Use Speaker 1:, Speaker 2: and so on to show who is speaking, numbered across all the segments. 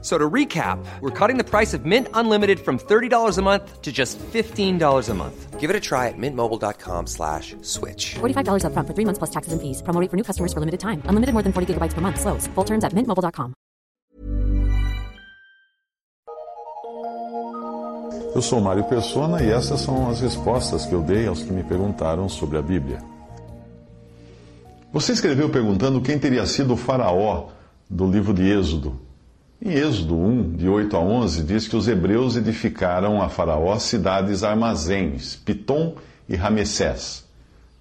Speaker 1: So to recap, we're cutting the price of Mint Unlimited from $30 a month to just $15 a month.
Speaker 2: Give it a try at mintmobile.com slash switch.
Speaker 3: $45 upfront for three months plus taxes and fees. Promo rate for new customers for limited time. Unlimited more than 40 gigabytes per month. Slows. Full terms at mintmobile.com.
Speaker 4: Eu sou Mário Persona e essas são as respostas que eu dei aos que me perguntaram sobre a Bíblia. Você escreveu perguntando quem teria sido o faraó do livro de Êxodo. Em Êxodo 1, de 8 a 11, diz que os hebreus edificaram a faraó cidades armazéns, Pitom e Ramessés.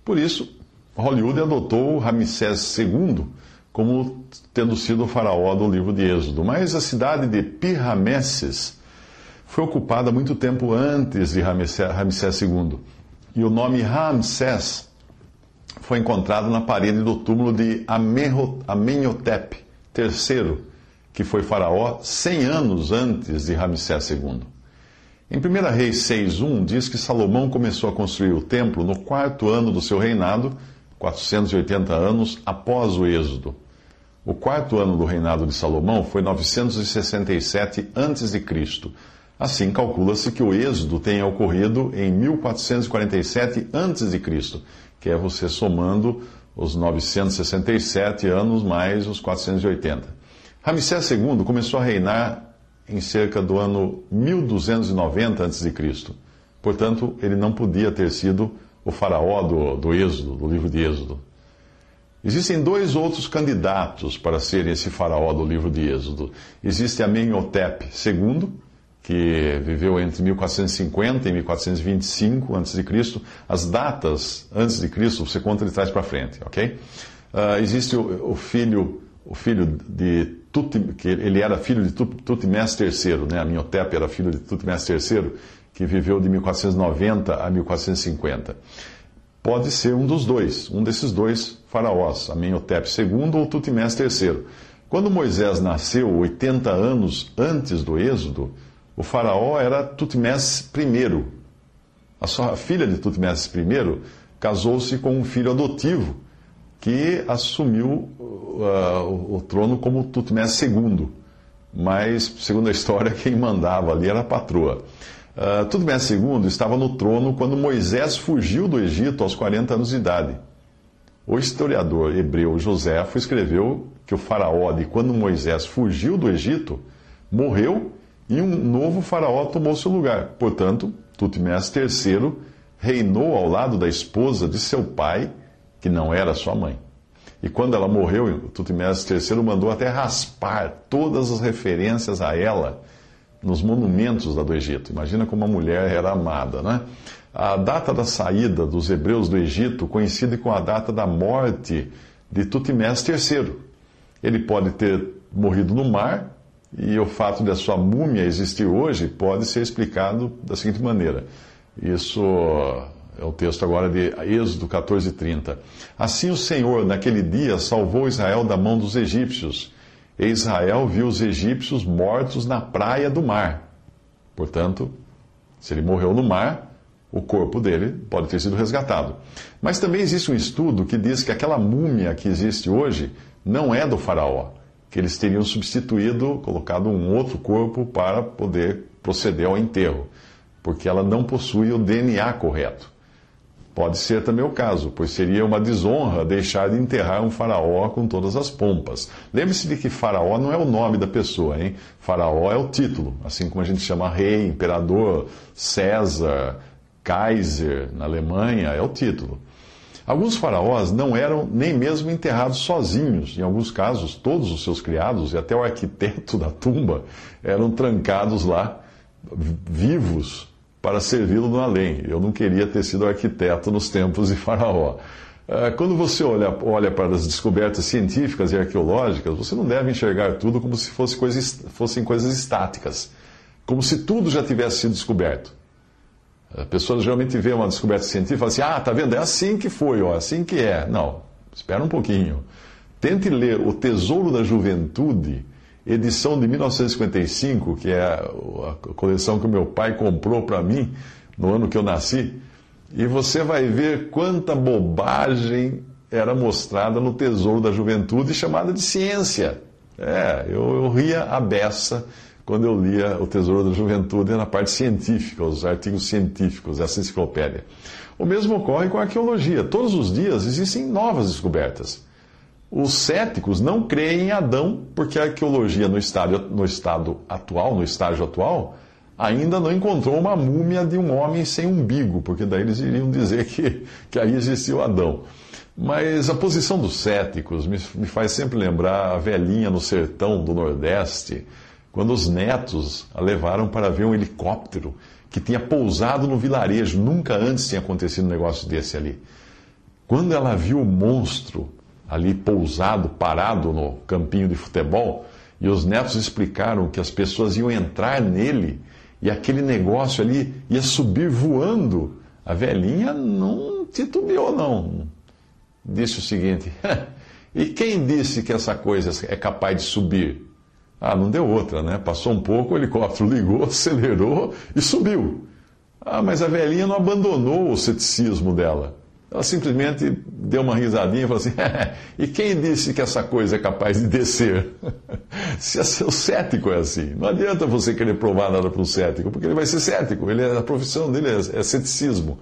Speaker 4: Por isso, Hollywood adotou Ramsés II como tendo sido o faraó do livro de Êxodo. Mas a cidade de Pi-Ramesses foi ocupada muito tempo antes de Ramsés II. E o nome Ramsés foi encontrado na parede do túmulo de Amenhotep III, que foi faraó 100 anos antes de Ramsés II. Em 1 Reis 6.1 diz que Salomão começou a construir o templo no quarto ano do seu reinado, 480 anos após o Êxodo. O quarto ano do reinado de Salomão foi 967 a.C. Assim, calcula-se que o êxodo tenha ocorrido em 1447 a.C., que é você somando os 967 anos mais os 480. Ramsés II começou a reinar em cerca do ano 1290 a.C. Portanto, ele não podia ter sido o faraó do, do Êxodo, do livro de Êxodo. Existem dois outros candidatos para serem esse faraó do livro de Êxodo. Existe Amenhotep II, que viveu entre 1450 e 1425 a.C. As datas antes de Cristo você conta de trás para frente, ok? Uh, existe o, o, filho, o filho de Tuti, que ele era filho de Tutmés III, né? Amenhotep era filho de Tutmés III, que viveu de 1490 a 1450. Pode ser um dos dois, um desses dois faraós, Amenhotep II ou Tutmés III. Quando Moisés nasceu, 80 anos antes do Êxodo, o faraó era Tutmés I. A sua filha de Tutmés I casou-se com um filho adotivo que assumiu uh, o, o trono como Tutmés II. Mas, segundo a história, quem mandava ali era a patroa. Uh, Tutmés II estava no trono quando Moisés fugiu do Egito aos 40 anos de idade. O historiador hebreu Joséfo escreveu que o faraó de quando Moisés fugiu do Egito morreu e um novo faraó tomou seu lugar. Portanto, Tutmés III reinou ao lado da esposa de seu pai, que não era sua mãe. E quando ela morreu, Tutmés III mandou até raspar todas as referências a ela nos monumentos lá do Egito. Imagina como a mulher era amada, né? A data da saída dos hebreus do Egito coincide com a data da morte de Tutmés III. Ele pode ter morrido no mar e o fato de a sua múmia existir hoje pode ser explicado da seguinte maneira. Isso é o texto agora de Êxodo 14:30. Assim o Senhor naquele dia salvou Israel da mão dos egípcios. E Israel viu os egípcios mortos na praia do mar. Portanto, se ele morreu no mar, o corpo dele pode ter sido resgatado. Mas também existe um estudo que diz que aquela múmia que existe hoje não é do faraó que eles teriam substituído, colocado um outro corpo para poder proceder ao enterro, porque ela não possui o DNA correto. Pode ser também o caso, pois seria uma desonra deixar de enterrar um faraó com todas as pompas. Lembre-se de que faraó não é o nome da pessoa, hein? Faraó é o título, assim como a gente chama rei, imperador, César, Kaiser na Alemanha, é o título. Alguns faraós não eram nem mesmo enterrados sozinhos. Em alguns casos, todos os seus criados e até o arquiteto da tumba eram trancados lá, vivos, para servi-lo no além. Eu não queria ter sido arquiteto nos tempos de Faraó. Ah, quando você olha, olha para as descobertas científicas e arqueológicas, você não deve enxergar tudo como se fosse fossem coisas estáticas, como se tudo já tivesse sido descoberto. A pessoa geralmente vê uma descoberta científica e assim: ah, tá vendo? É assim que foi, ó, é assim que é. Não, espera um pouquinho. Tente ler O Tesouro da Juventude edição de 1955, que é a coleção que meu pai comprou para mim no ano que eu nasci, e você vai ver quanta bobagem era mostrada no Tesouro da Juventude, chamada de ciência. É, eu, eu ria a beça quando eu lia o Tesouro da Juventude na parte científica, os artigos científicos, essa enciclopédia. O mesmo ocorre com a arqueologia. Todos os dias existem novas descobertas. Os céticos não creem em Adão, porque a arqueologia no estado, no estado atual, no estágio atual, ainda não encontrou uma múmia de um homem sem umbigo, porque daí eles iriam dizer que, que aí existiu Adão. Mas a posição dos céticos me, me faz sempre lembrar a velhinha no sertão do Nordeste, quando os netos a levaram para ver um helicóptero que tinha pousado no vilarejo. Nunca antes tinha acontecido um negócio desse ali. Quando ela viu o monstro ali pousado, parado no campinho de futebol, e os netos explicaram que as pessoas iam entrar nele e aquele negócio ali ia subir voando, a velhinha não titubeou, não disse o seguinte: E quem disse que essa coisa é capaz de subir? Ah, não deu outra, né? Passou um pouco, o helicóptero ligou, acelerou e subiu. Ah, mas a velhinha não abandonou o ceticismo dela. Ela simplesmente deu uma risadinha e falou assim: E quem disse que essa coisa é capaz de descer? Se o cético é assim, não adianta você querer provar nada para o cético, porque ele vai ser cético, ele, a profissão dele é, é ceticismo.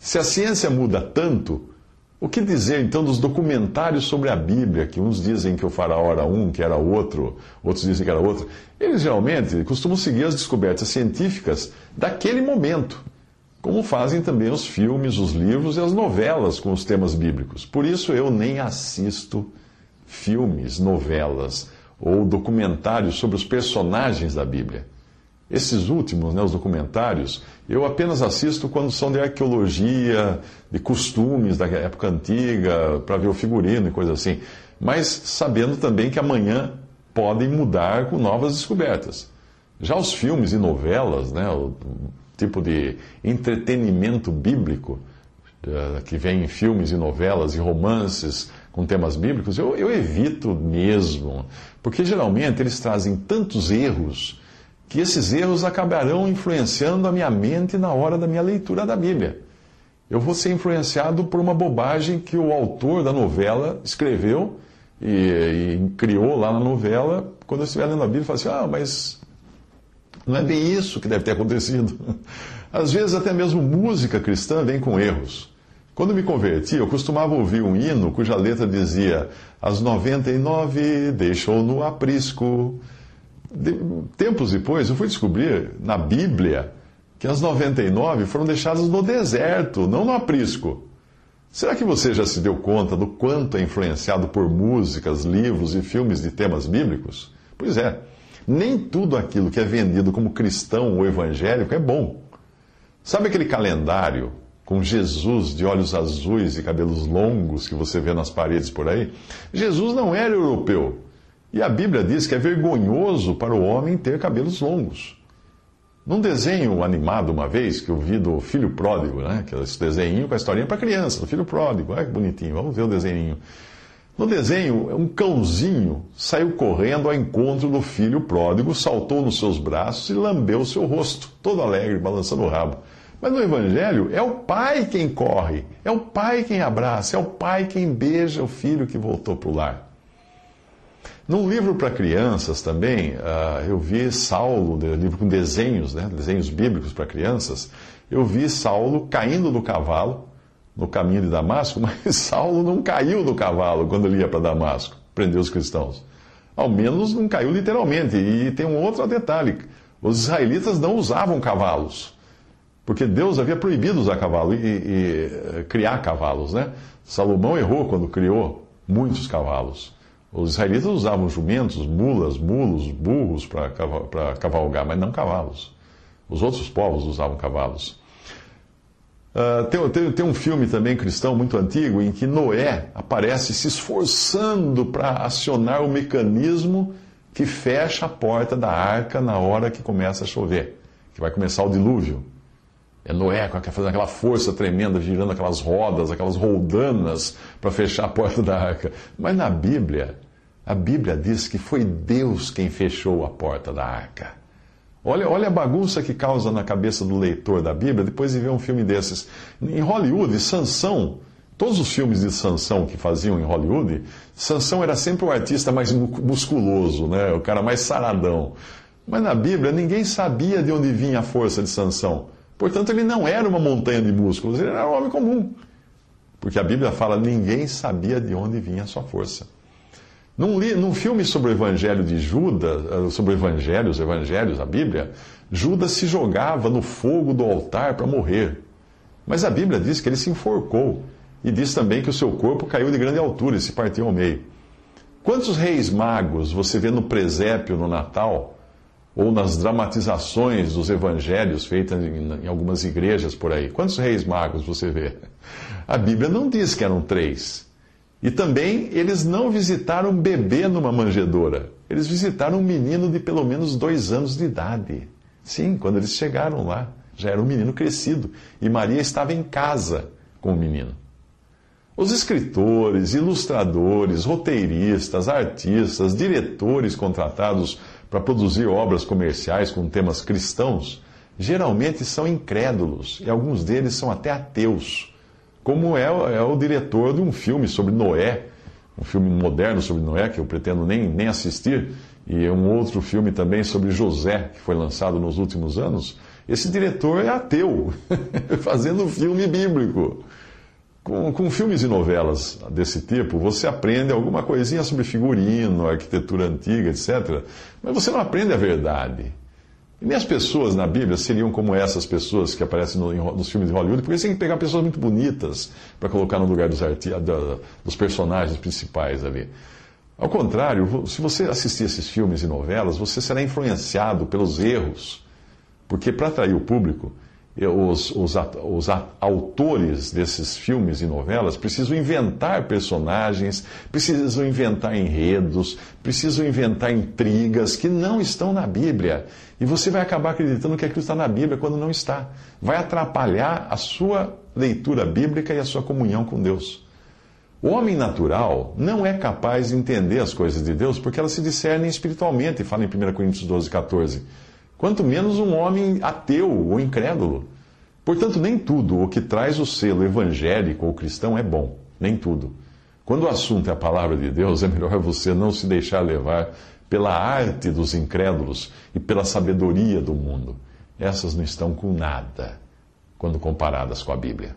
Speaker 4: Se a ciência muda tanto, o que dizer então dos documentários sobre a Bíblia, que uns dizem que o faraó era um, que era outro, outros dizem que era outro? Eles geralmente costumam seguir as descobertas científicas daquele momento, como fazem também os filmes, os livros e as novelas com os temas bíblicos. Por isso eu nem assisto filmes, novelas ou documentários sobre os personagens da Bíblia. Esses últimos, né, os documentários, eu apenas assisto quando são de arqueologia, de costumes da época antiga, para ver o figurino e coisa assim. Mas sabendo também que amanhã podem mudar com novas descobertas. Já os filmes e novelas, né, tipo de entretenimento bíblico, eh, que vem em filmes e novelas e romances com temas bíblicos, eu, eu evito mesmo, porque geralmente eles trazem tantos erros que esses erros acabarão influenciando a minha mente na hora da minha leitura da Bíblia. Eu vou ser influenciado por uma bobagem que o autor da novela escreveu e, e criou lá na novela. Quando eu estiver lendo a Bíblia, eu assim: ah, mas não é bem isso que deve ter acontecido. Às vezes, até mesmo música cristã vem com erros. Quando me converti, eu costumava ouvir um hino cuja letra dizia: As 99 deixou no aprisco de, tempos depois, eu fui descobrir na Bíblia que as 99 foram deixadas no deserto, não no aprisco. Será que você já se deu conta do quanto é influenciado por músicas, livros e filmes de temas bíblicos? Pois é, nem tudo aquilo que é vendido como cristão ou evangélico é bom. Sabe aquele calendário com Jesus de olhos azuis e cabelos longos que você vê nas paredes por aí? Jesus não era europeu. E a Bíblia diz que é vergonhoso para o homem ter cabelos longos. Num desenho animado uma vez, que eu vi do Filho Pródigo, né? Que é esse desenho com a historinha para criança, do Filho Pródigo. Olha que bonitinho, vamos ver o desenho. No desenho, um cãozinho saiu correndo ao encontro do filho pródigo, saltou nos seus braços e lambeu seu rosto, todo alegre, balançando o rabo. Mas no Evangelho, é o pai quem corre, é o pai quem abraça, é o pai quem beija o filho que voltou para o lar. Num livro para crianças também, uh, eu vi Saulo, livro com desenhos, né, desenhos bíblicos para crianças, eu vi Saulo caindo do cavalo no caminho de Damasco, mas Saulo não caiu do cavalo quando ele ia para Damasco, prender os cristãos. Ao menos não caiu literalmente. E tem um outro detalhe: os israelitas não usavam cavalos, porque Deus havia proibido usar cavalo e, e, eh, criar cavalos, né? Salomão errou quando criou muitos cavalos. Os israelitas usavam jumentos, mulas, mulos, burros para cavalgar, mas não cavalos. Os outros povos usavam cavalos. Uh, tem, tem, tem, um filme também cristão muito antigo em que Noé aparece se esforçando para acionar o mecanismo que fecha a porta da arca na hora que começa a chover, que vai começar o dilúvio. É Noé fazendo aquela força tremenda, girando aquelas rodas, aquelas roldanas para fechar a porta da arca. Mas na Bíblia, A Bíblia diz que foi Deus quem fechou a porta da arca. Olha, olha a bagunça que causa na cabeça do leitor da Bíblia depois de ver um filme desses. Em Hollywood, Sansão, todos os filmes de Sansão que faziam em Hollywood, Sansão era sempre o artista mais musculoso, né? o cara mais saradão. Mas na Bíblia ninguém sabia de onde vinha a força de Sansão. Portanto, ele não era uma montanha de músculos, ele era um homem comum. Porque a Bíblia fala: ninguém sabia de onde vinha a sua força. Num, num filme sobre o evangelho de Judas, eh, sobre o evangelho, os evangelhos, a Bíblia, Judas se jogava no fogo do altar para morrer. Mas a Bíblia diz que ele se enforcou e diz também que o seu corpo caiu de grande altura e se partiu ao meio. Quantos reis magos você vê no presépio no Natal ou nas dramatizações dos evangelhos feitas em algumas igrejas por aí? Quantos reis magos você vê? A Bíblia não diz que eram três. E também eles não visitaram um bebê numa manjedoura. Eles visitaram um menino de pelo menos dois anos de idade. Sim, quando eles chegaram lá, já era um menino crescido. E Maria estava em casa com o menino. Os escritores, ilustradores, roteiristas, artistas, diretores contratados para produzir obras comerciais com temas cristãos, geralmente são incrédulos e alguns deles são até ateus como é, é o diretor de um filme sobre Noé, um filme moderno sobre Noé, que eu pretendo nem, nem assistir, e um outro filme também sobre José, que foi lançado nos últimos anos. Esse diretor é ateu, fazendo filme bíblico. Com, com, filmes e novelas desse tipo, você aprende alguma coisinha sobre figurino, arquitetura antiga, etc. Mas você não aprende a verdade. E nem as pessoas na Bíblia seriam como essas pessoas que aparecem no, nos filmes de Hollywood, porque você tem que pegar pessoas muito bonitas para colocar no lugar dos, dos personagens principais ali. Ao contrário, se você assistir esses filmes e novelas, você será influenciado pelos erros, porque para atrair o público, os, os, os, autores desses filmes e novelas precisam inventar personagens, precisam inventar enredos, precisam inventar intrigas que não estão na Bíblia. E você vai acabar acreditando que aquilo está na Bíblia quando não está. Vai atrapalhar a sua leitura bíblica e a sua comunhão com Deus. O homem natural não é capaz de entender as coisas de Deus porque elas se discernem espiritualmente, fala em 1 Coríntios 12, 14 quanto menos um homem ateu ou incrédulo. Portanto, nem tudo o que traz o selo evangélico ou cristão é bom, nem tudo. Quando o assunto é a palavra de Deus, é melhor você não se deixar levar pela arte dos incrédulos e pela sabedoria do mundo. Essas não estão com nada quando comparadas com a Bíblia.